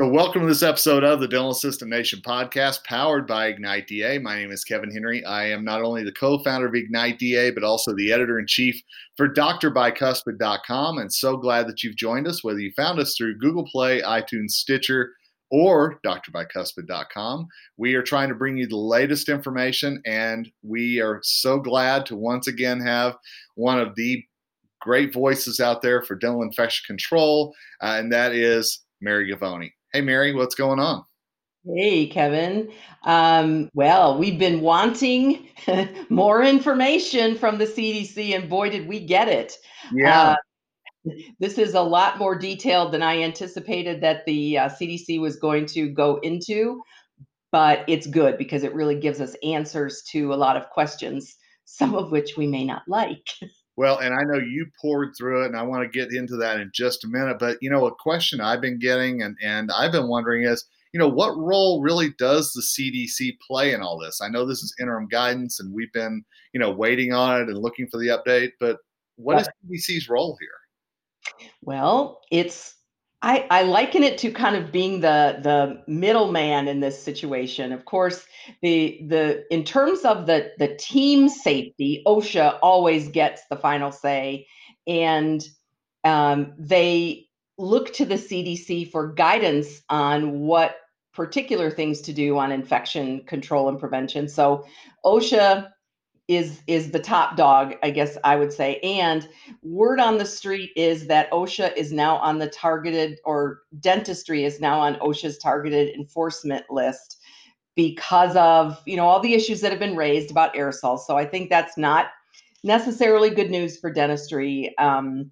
So, welcome to this episode of the Dental Assistant Nation podcast powered by Ignite DA. My name is Kevin Henry. I am not only the co founder of Ignite DA, but also the editor in chief for drbicuspid.com. And so glad that you've joined us, whether you found us through Google Play, iTunes, Stitcher, or drbicuspid.com. We are trying to bring you the latest information, and we are so glad to once again have one of the great voices out there for dental infection control, uh, and that is Mary Govoni. Hey, Mary, what's going on? Hey, Kevin. Um, well, we've been wanting more information from the CDC, and boy, did we get it. Yeah. Uh, this is a lot more detailed than I anticipated that the uh, CDC was going to go into, but it's good because it really gives us answers to a lot of questions, some of which we may not like. Well, and I know you pored through it, and I want to get into that in just a minute. But you know, a question I've been getting, and and I've been wondering is, you know, what role really does the CDC play in all this? I know this is interim guidance, and we've been, you know, waiting on it and looking for the update. But what is CDC's role here? Well, it's I, I liken it to kind of being the the middleman in this situation. Of course, the the in terms of the the team safety, OSHA always gets the final say, and um, they look to the CDC for guidance on what particular things to do on infection control and prevention. So OSHA is is the top dog, I guess I would say. And word on the street is that OSHA is now on the targeted or dentistry is now on OSHA's targeted enforcement list because of, you know, all the issues that have been raised about aerosols. So I think that's not necessarily good news for dentistry. Um,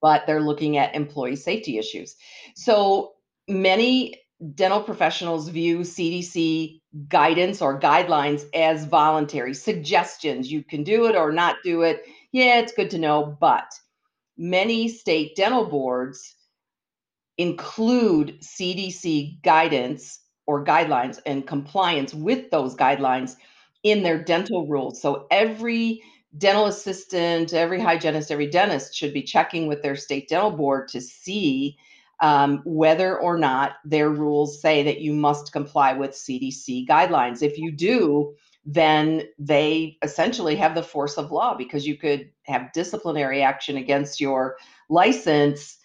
but they're looking at employee safety issues. So many dental professionals view CDC guidance or guidelines as voluntary suggestions. You can do it or not do it. Yeah, it's good to know. But many state dental boards include CDC guidance or guidelines and compliance with those guidelines in their dental rules. So every dental assistant, every hygienist, every dentist should be checking with their state dental board to see um, whether or not their rules say that you must comply with CDC guidelines. If you do, then they essentially have the force of law because you could have disciplinary action against your license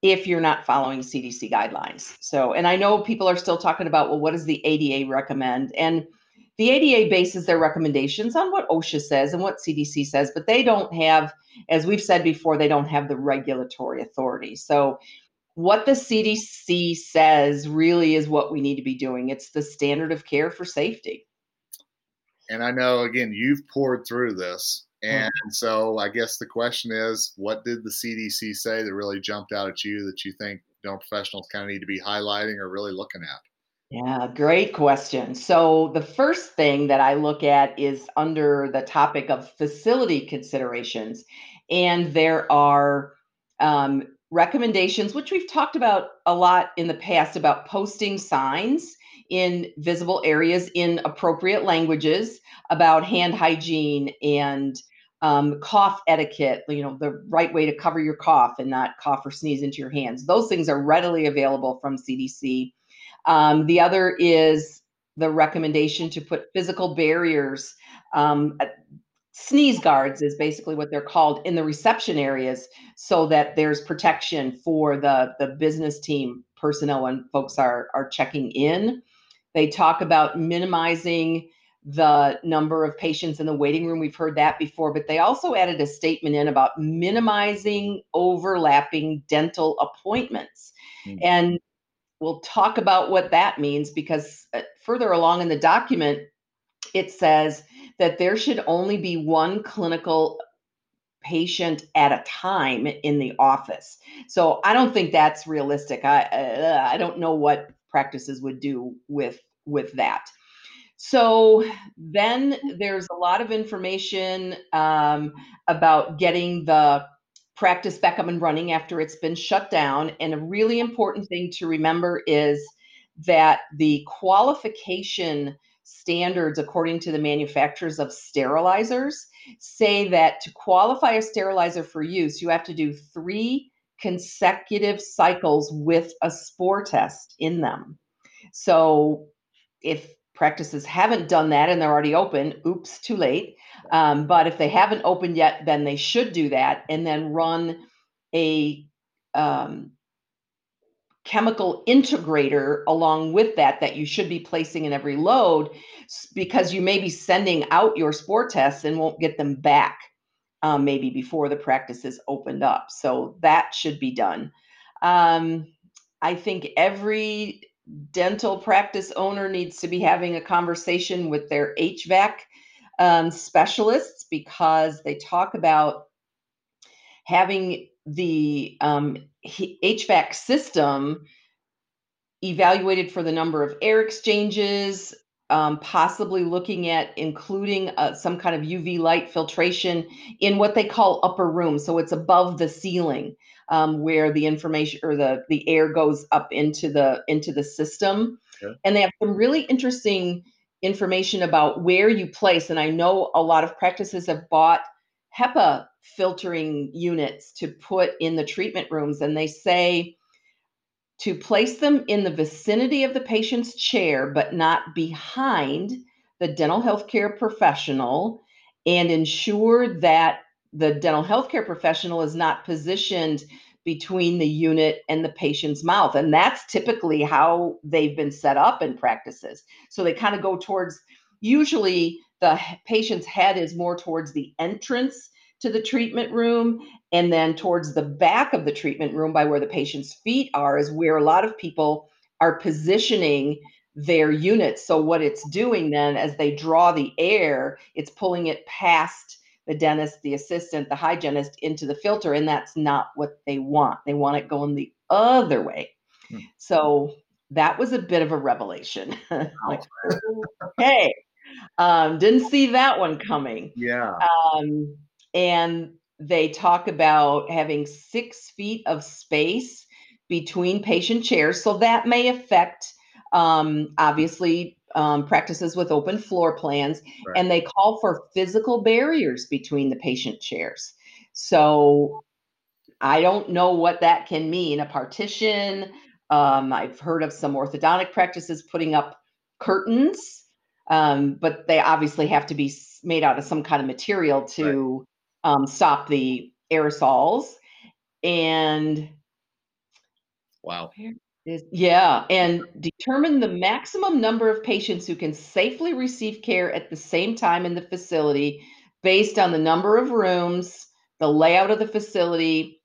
if you're not following CDC guidelines. So, and I know people are still talking about, well, what does the ADA recommend? And the ADA bases their recommendations on what OSHA says and what CDC says, but they don't have, as we've said before, they don't have the regulatory authority. So what the CDC says really is what we need to be doing. It's the standard of care for safety. And I know, again, you've pored through this. And mm-hmm. so I guess the question is what did the CDC say that really jumped out at you that you think dental professionals kind of need to be highlighting or really looking at? Yeah, great question. So, the first thing that I look at is under the topic of facility considerations. And there are um, recommendations, which we've talked about a lot in the past about posting signs in visible areas in appropriate languages about hand hygiene and um, cough etiquette, you know, the right way to cover your cough and not cough or sneeze into your hands. Those things are readily available from CDC. Um, the other is the recommendation to put physical barriers um, sneeze guards is basically what they're called in the reception areas so that there's protection for the the business team personnel when folks are are checking in. They talk about minimizing the number of patients in the waiting room. We've heard that before but they also added a statement in about minimizing overlapping dental appointments. Mm-hmm. and we'll talk about what that means because uh, further along in the document it says that there should only be one clinical patient at a time in the office. So I don't think that's realistic. I uh, I don't know what practices would do with with that. So then there's a lot of information um, about getting the practice back up and running after it's been shut down. And a really important thing to remember is that the qualification standards according to the manufacturers of sterilizers say that to qualify a sterilizer for use, you have to do three consecutive cycles with a spore test in them. So if practices haven't done that and they're already open, oops, too late. Um, but if they haven't opened yet, then they should do that and then run a um, chemical integrator along with that that you should be placing in every load because you may be sending out your spore tests and won't get them back um, maybe before the practice is opened up. So that should be done. Um, I think every dental practice owner needs to be having a conversation with their HVAC um, specialists because they talk about having the um, HVAC system evaluated for the number of air exchanges, um, possibly looking at including uh, some kind of UV light filtration in what they call upper room. So it's above the ceiling um, where the information or the the air goes up into the into the system. Okay. And they have some really interesting information about where you place. And I know a lot of practices have bought HEPA filtering units to put in the treatment rooms, and they say to place them in the vicinity of the patient's chair, but not behind the dental healthcare professional, and ensure that the dental healthcare professional is not positioned between the unit and the patient's mouth. And that's typically how they've been set up in practices. So they kind of go towards, usually, the patient's head is more towards the entrance to the treatment room and then towards the back of the treatment room by where the patient's feet are is where a lot of people are positioning their units. So what it's doing then as they draw the air it's pulling it past the dentist the assistant the hygienist into the filter and that's not what they want. They want it going the other way. Hmm. so that was a bit of a revelation. Like okay um, didn't see that one coming yeah um, and they talk about having six feet of space between patient chairs. So that may affect, um, obviously, um, practices with open floor plans. Right. And they call for physical barriers between the patient chairs. So I don't know what that can mean. A partition. Um, I've heard of some orthodontic practices putting up curtains, um, but they obviously have to be made out of some kind of material to um, stop the aerosols. And wow. Yeah, and determine the maximum number of patients who can safely receive care at the same time in the facility based on the number of rooms, the layout of the facility,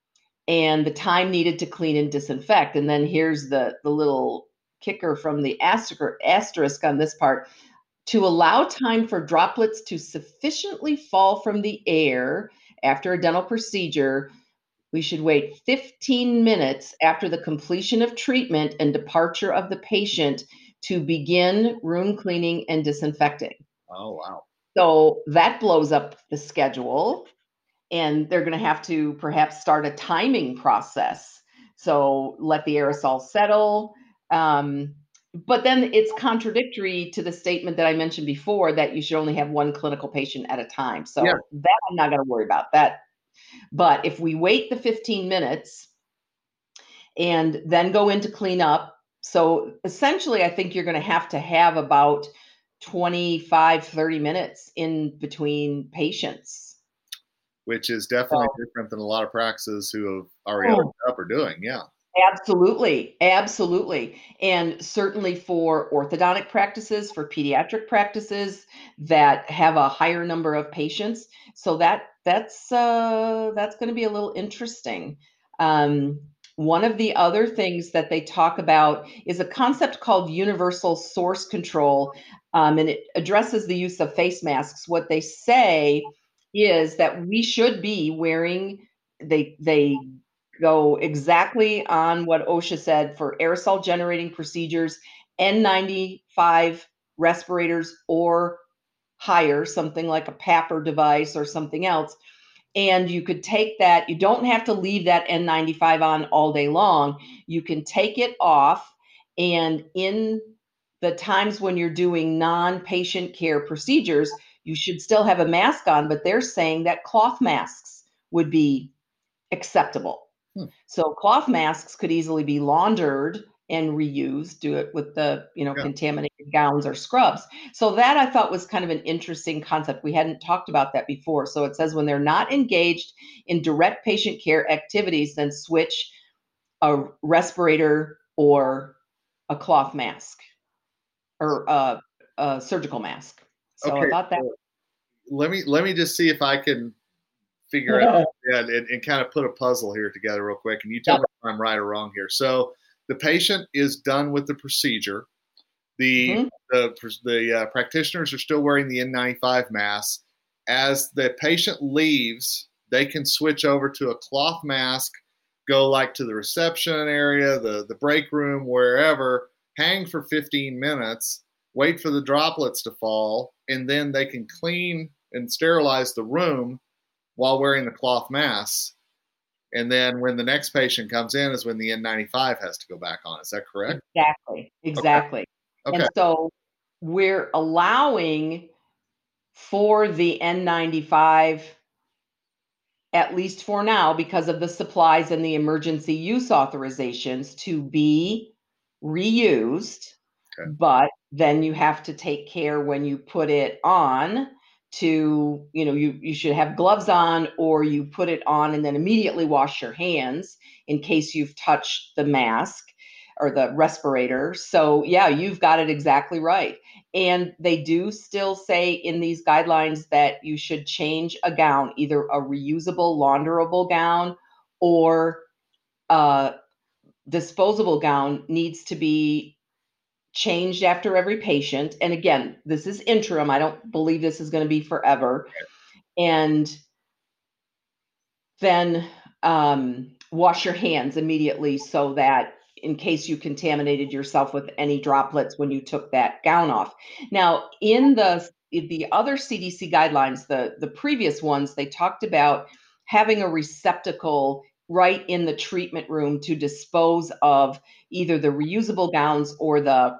and the time needed to clean and disinfect. And then here's the the little kicker from the asterisk on this part to allow time for droplets to sufficiently fall from the air after a dental procedure, we should wait 15 minutes after the completion of treatment and departure of the patient to begin room cleaning and disinfecting. Oh, wow. So that blows up the schedule, and they're going to have to perhaps start a timing process. So let the aerosol settle. Um, but then it's contradictory to the statement that I mentioned before that you should only have one clinical patient at a time. So yeah. that I'm not going to worry about that. But if we wait the 15 minutes and then go into cleanup, so essentially, I think you're going to have to have about 25, 30 minutes in between patients. Which is definitely so, different than a lot of practices who have already oh, up are doing. Yeah. Absolutely, absolutely. And certainly for orthodontic practices, for pediatric practices that have a higher number of patients. So that that's uh, that's going to be a little interesting. Um, one of the other things that they talk about is a concept called universal source control, um, and it addresses the use of face masks. What they say is that we should be wearing they they go exactly on what OSHA said for aerosol generating procedures, N95 respirators or higher, something like a PAPR device or something else. And you could take that, you don't have to leave that N95 on all day long. You can take it off, and in the times when you're doing non patient care procedures, you should still have a mask on, but they're saying that cloth masks would be acceptable Hmm. So cloth masks could easily be laundered and reused, do it with the, you know, yeah. contaminated gowns or scrubs. So that I thought was kind of an interesting concept. We hadn't talked about that before. So it says when they're not engaged in direct patient care activities, then switch a respirator or a cloth mask or a, a surgical mask. So okay. I thought that. Let me let me just see if I can figure out yeah, and, and, kind of put a puzzle here together real quick, and you tell me if I'm right or wrong here. So the patient is done with the procedure. The mm-hmm. the the uh, practitioners are still wearing the N95 mask. As the patient leaves, they can switch over to a cloth mask, go like to the reception area, the the break room, wherever, hang for 15 minutes, wait for the droplets to fall, and then they can clean and sterilize the room while wearing the cloth mask. And then when the next patient comes in is when the N95 has to go back on. Is that correct? Exactly. Exactly. Okay. And so we're allowing for the N95 at least for now because of the supplies and the emergency use authorizations to be reused okay. but then you have to take care when you put it on to you know you you should have gloves on or you put it on and then immediately wash your hands in case you've touched the mask or the respirator. So yeah you've got it exactly right. And they do still say in these guidelines that you should change a gown either a reusable launderable gown or a disposable gown needs to be changed after every patient. And again, this is interim. I don't believe this is going to be forever. And then um, wash your hands immediately so that in case you contaminated yourself with any droplets when you took that gown off. Now, in the the other CDC guidelines, the the previous ones, they talked about having a receptacle right in the treatment room to dispose of either the reusable gowns or the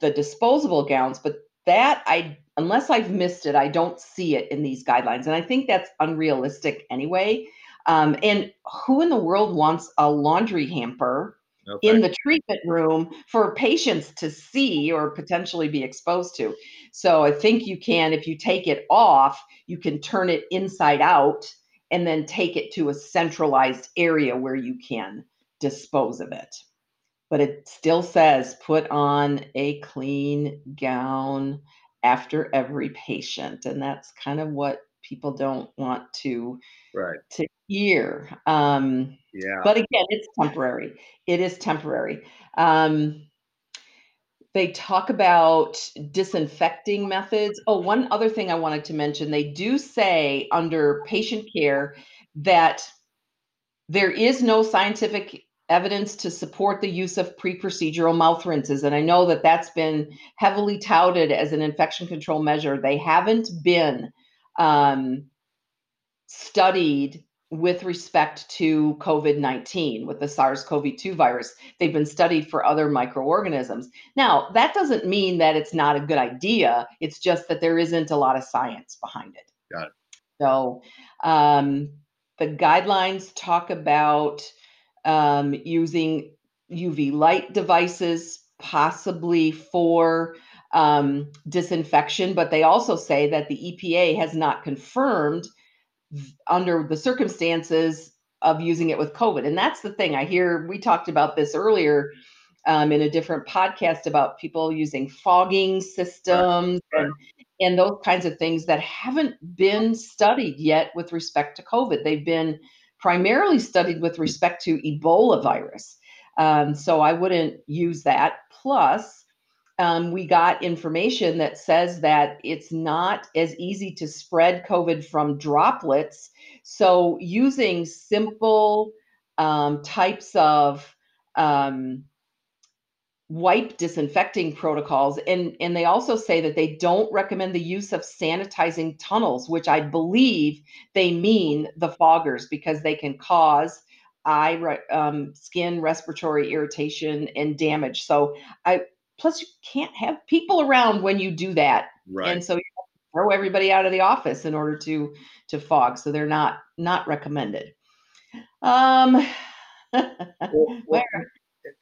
the disposable gowns, but that I unless I've missed it, I don't see it in these guidelines, and I think that's unrealistic anyway. Um, and who in the world wants a laundry hamper okay. in the treatment room for patients to see or potentially be exposed to? So I think you can, if you take it off, you can turn it inside out and then take it to a centralized area where you can dispose of it but it still says put on a clean gown after every patient and that's kind of what people don't want to right. to hear um yeah. but again it's temporary. It is temporary. Um they talk about disinfecting methods. Oh one other thing i wanted to mention they do say under patient care that there is no scientific evidence to support the use of pre-procedural mouth rinses. And i know that that's been heavily touted as an infection control measure. They haven't been um, studied with respect to covid-19 with the sars-cov-2 virus. They've been studied for other microorganisms. Now that doesn't mean that it's not a good idea. It's just that there isn't a lot of science behind it. Got it. So um, the guidelines talk about um, using UV light devices, possibly for um, disinfection, but they also say that the EPA has not confirmed under the circumstances of using it with COVID. And that's the thing I hear. We talked about this earlier um, in a different podcast about people using fogging systems right. and, and those kinds of things that haven't been studied yet with respect to COVID. They've been primarily studied with respect to Ebola virus. Um, so I wouldn't use that. Plus, um, we got information that says that it's not as easy to spread COVID from droplets. So using simple um, types of um, wipe disinfecting protocols and and they also say that they don't recommend the use of sanitizing tunnels which i believe they mean the foggers because they can cause eye um, skin respiratory irritation and damage. So i plus you can't have people around when you do that. Right. And so you throw everybody out of the office in order to to fog so they're not not recommended. Um well, well,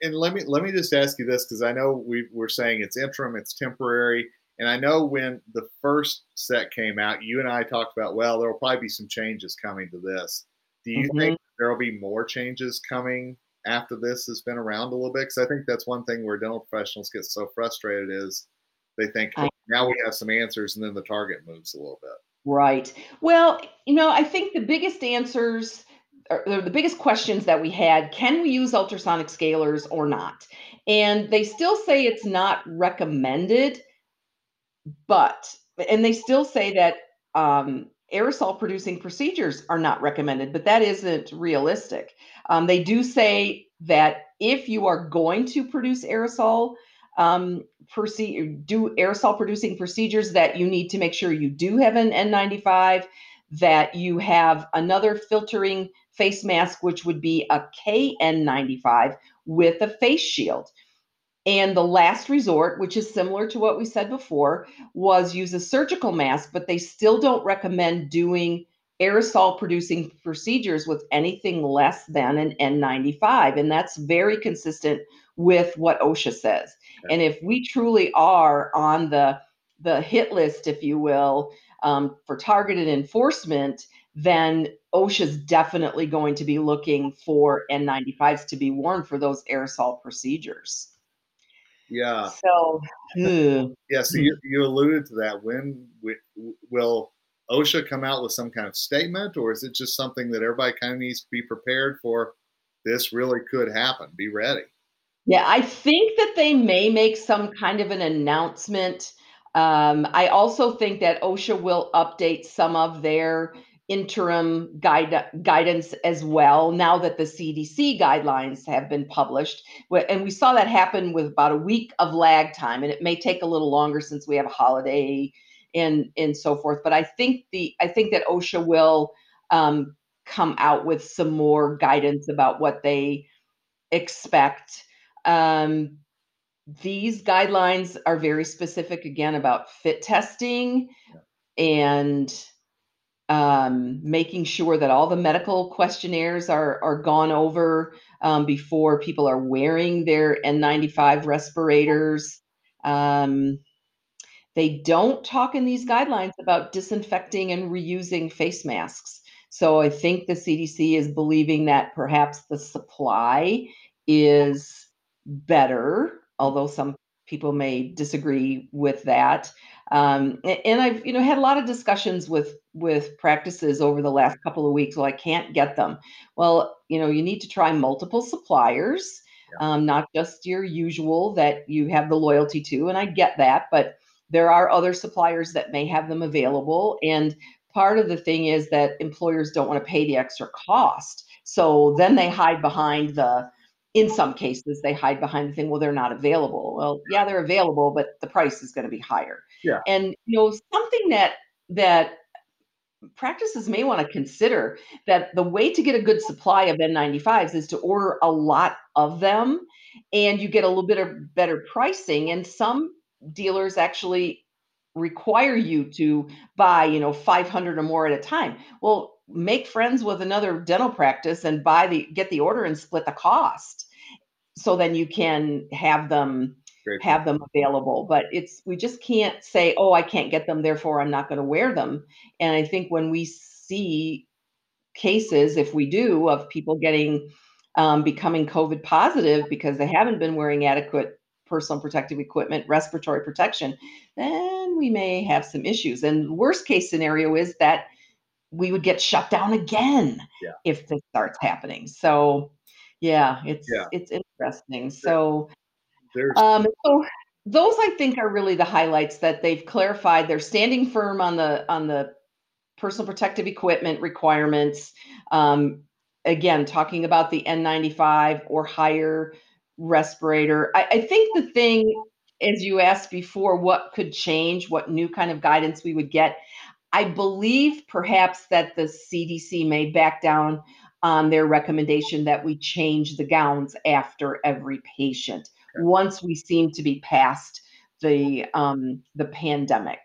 and let me let me just ask you this because I know we we're saying it's interim, it's temporary, and I know when the first set came out, you and I talked about well, there will probably be some changes coming to this. Do you mm-hmm. think there will be more changes coming after this has been around a little bit? Because I think that's one thing where dental professionals get so frustrated is they think I, now we have some answers, and then the target moves a little bit. Right. Well, you know, I think the biggest answers the biggest questions that we had can we use ultrasonic scalers or not? And they still say it's not recommended but and they still say that um, aerosol producing procedures are not recommended but that isn't realistic. Um, they do say that if you are going to produce aerosol um, proce- do aerosol producing procedures that you need to make sure you do have an n95 that you have another filtering face mask, which would be a KN95 with a face shield. And the last resort, which is similar to what we said before, was use a surgical mask, but they still don't recommend doing aerosol producing procedures with anything less than an N95. And that's very consistent with what OSHA says. Okay. And if we truly are on the the hit list, if you will, um, for targeted enforcement, then OSHA's definitely going to be looking for N95s to be worn for those aerosol procedures. Yeah. So, yeah. So you, you alluded to that. When we, will OSHA come out with some kind of statement, or is it just something that everybody kind of needs to be prepared for? This really could happen. Be ready. Yeah, I think that they may make some kind of an announcement. Um, I also think that OSHA will update some of their interim guide, guidance as well now that the CDC guidelines have been published. And we saw that happen with about a week of lag time, and it may take a little longer since we have a holiday and and so forth. But I think the I think that OSHA will um, come out with some more guidance about what they expect. Um, these guidelines are very specific again about fit testing yeah. and um, making sure that all the medical questionnaires are are gone over um, before people are wearing their N95 respirators. Um, they don't talk in these guidelines about disinfecting and reusing face masks. So I think the CDC is believing that perhaps the supply is better, although some people may disagree with that. Um, and I've you know had a lot of discussions with with practices over the last couple of weeks. Well, I can't get them. Well, you know, you need to try multiple suppliers, yeah. um, not just your usual that you have the loyalty to. And I get that, but there are other suppliers that may have them available. And part of the thing is that employers don't want to pay the extra cost. So then they hide behind the in some cases they hide behind the thing well they're not available well yeah they're available but the price is going to be higher yeah. And you know something that that practices may want to consider that the way to get a good supply of N95s is to order a lot of them and you get a little bit of better pricing and some dealers actually require you to buy you know 500 or more at a time. Well make friends with another dental practice and buy the get the order and split the cost so then you can have them Great. have them available but it's we just can't say oh i can't get them therefore i'm not going to wear them and i think when we see cases if we do of people getting um, becoming covid positive because they haven't been wearing adequate personal protective equipment respiratory protection then we may have some issues and worst case scenario is that we would get shut down again yeah. if this starts happening. So yeah, it's yeah. it's interesting. So um, so those I think are really the highlights that they've clarified. They're standing firm on the on the personal protective equipment requirements. Um, again, talking about the N95 or higher respirator. I, I think the thing, as you asked before, what could change, what new kind of guidance we would get. I believe perhaps that the CDC may back down on their recommendation that we change the gowns after every patient okay. once we seem to be past the um, the pandemic.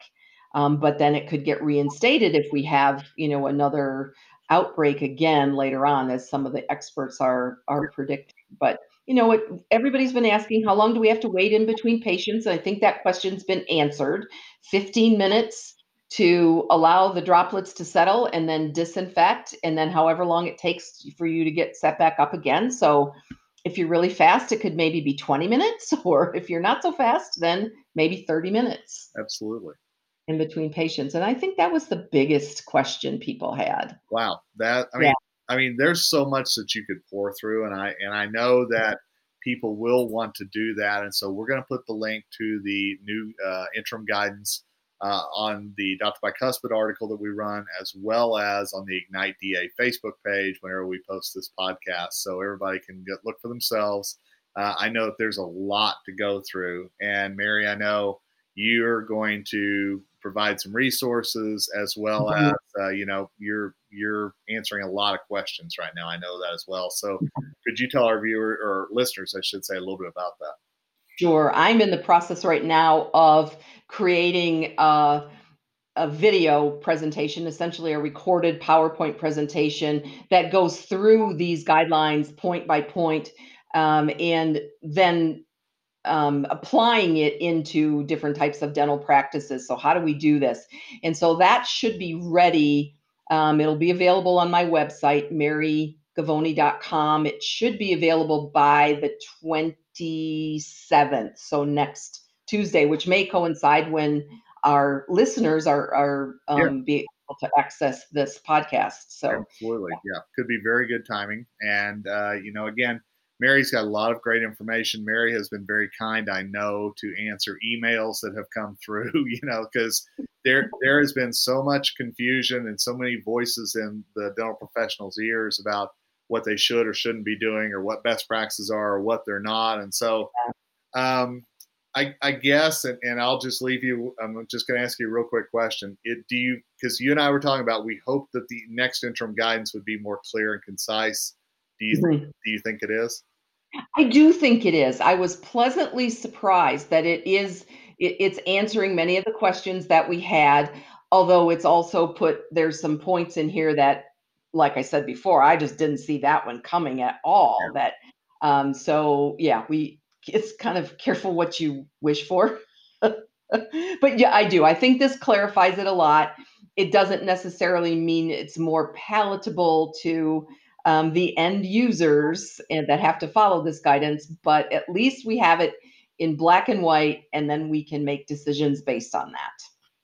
Um, but then it could get reinstated if we have, you know, another outbreak again later on, as some of the experts are are predicting. But you know what? Everybody's been asking, how long do we have to wait in between patients? I think that question's been answered. 15 minutes to allow the droplets to settle and then disinfect, and then however long it takes for you to get set back up again. So if you're really fast, it could maybe be 20 minutes, or if you're not so fast, then maybe 30 minutes. Absolutely. In between patients. And I think that was the biggest question people had. Wow. That, I mean, yeah. I mean, there's so much that you could pore through, and I and I know that people will want to do that, and so we're going to put the link to the new uh, interim guidance uh, on the Dr. Bicuspid article that we run, as well as on the Ignite DA Facebook page whenever we post this podcast, so everybody can get look for themselves. Uh, I know that there's a lot to go through, and Mary, I know you're going to provide some resources as well mm-hmm. as uh, you know you're you're answering a lot of questions right now. I know that as well. So mm-hmm. could you tell our viewer or listeners, I should say, a little bit about that? Sure. I'm in the process right now of creating a, a video presentation, essentially a recorded PowerPoint presentation that goes through these guidelines point by point, um, and then um, applying it into different types of dental practices. So, how do we do this? And so that should be ready. Um, it'll be available on my website, marygovoni.com. It should be available by the 27th, so next Tuesday, which may coincide when our listeners are, are um, yeah. be able to access this podcast. So, absolutely. Yeah, could be very good timing. And, uh, you know, again, Mary's got a lot of great information. Mary has been very kind, I know, to answer emails that have come through, you know, because there there has been so much confusion and so many voices in the dental professionals' ears about what they should or shouldn't be doing or what best practices are or what they're not. And so um, I, I, guess, and, and, I'll just leave you. I'm just going to ask you a real quick question. It, do you, because you and I were talking about, we hope that the next interim guidance would be more clear and concise. Do you mm-hmm. do you think it is? I do think it is. I was pleasantly surprised that it is. It, it's answering many of the questions that we had. Although it's also put there's some points in here that, like I said before, I just didn't see that one coming at all. That um, so yeah, we it's kind of careful what you wish for. but yeah, I do. I think this clarifies it a lot. It doesn't necessarily mean it's more palatable to um, the end users and that have to follow this guidance, but at least we have it in black and white, and then we can make decisions based on that.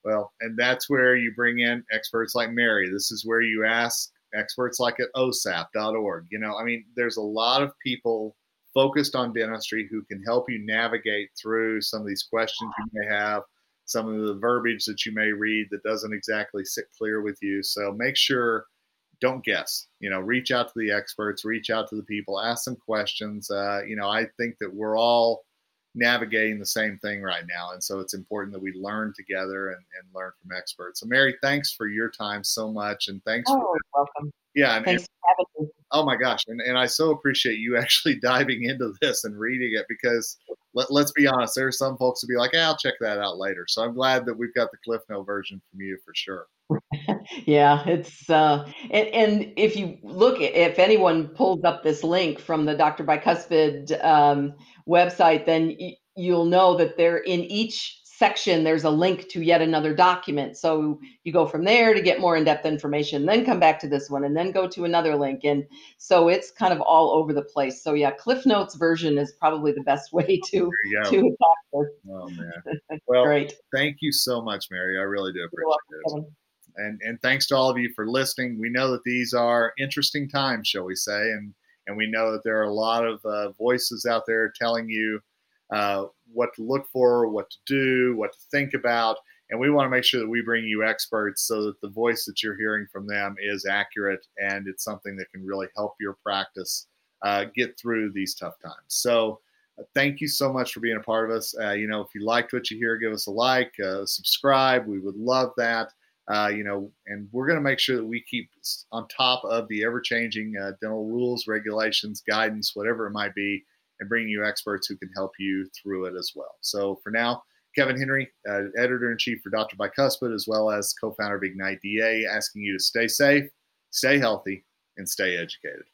Well, and that's where you bring in experts like Mary. This is where you ask experts like at osap.org. You know, I mean, there's a lot of people focused on dentistry who can help you navigate through some of these questions you may have, some of the verbiage that you may read that doesn't exactly sit clear with you. So make sure don't guess. You know, reach out to the experts, reach out to the people, ask some questions. Uh, you know, I think that we're all navigating the same thing right now, and so it's important that we learn together and, and learn from experts. So, Mary, thanks for your time so much, and thanks. Oh, for, welcome. Yeah, and, thanks and, Oh my gosh, and, and I so appreciate you actually diving into this and reading it because let, us be honest, there are some folks who be like, hey, I'll check that out later. So I'm glad that we've got the Cliff Note version from you for sure. yeah, it's uh, and, and if you look, if anyone pulls up this link from the Dr. Bicuspid um, website, then y- you'll know that they're in each section there's a link to yet another document. So you go from there to get more in-depth information then come back to this one and then go to another link. And so it's kind of all over the place. So yeah cliff notes version is probably the best way to to attack oh man. Well great. thank you so much mary. I really do appreciate it and and thanks to all of you for listening. We know that these are interesting times shall we say and and we know that there are a lot of uh, voices out there telling you uh, what to look for, what to do, what to think about. And we want to make sure that we bring you experts so that the voice that you're hearing from them is accurate and it's something that can really help your practice uh, get through these tough times. So, uh, thank you so much for being a part of us. Uh, you know, if you liked what you hear, give us a like, uh, subscribe. We would love that. Uh, you know, and we're going to make sure that we keep on top of the ever changing uh, dental rules, regulations, guidance, whatever it might be and bringing you experts who can help you through it as well. So for now, Kevin Henry, uh, editor in chief for Dr. Bicuspid, as well as co founder of Ignite DA, asking you to stay safe, stay healthy, and stay educated.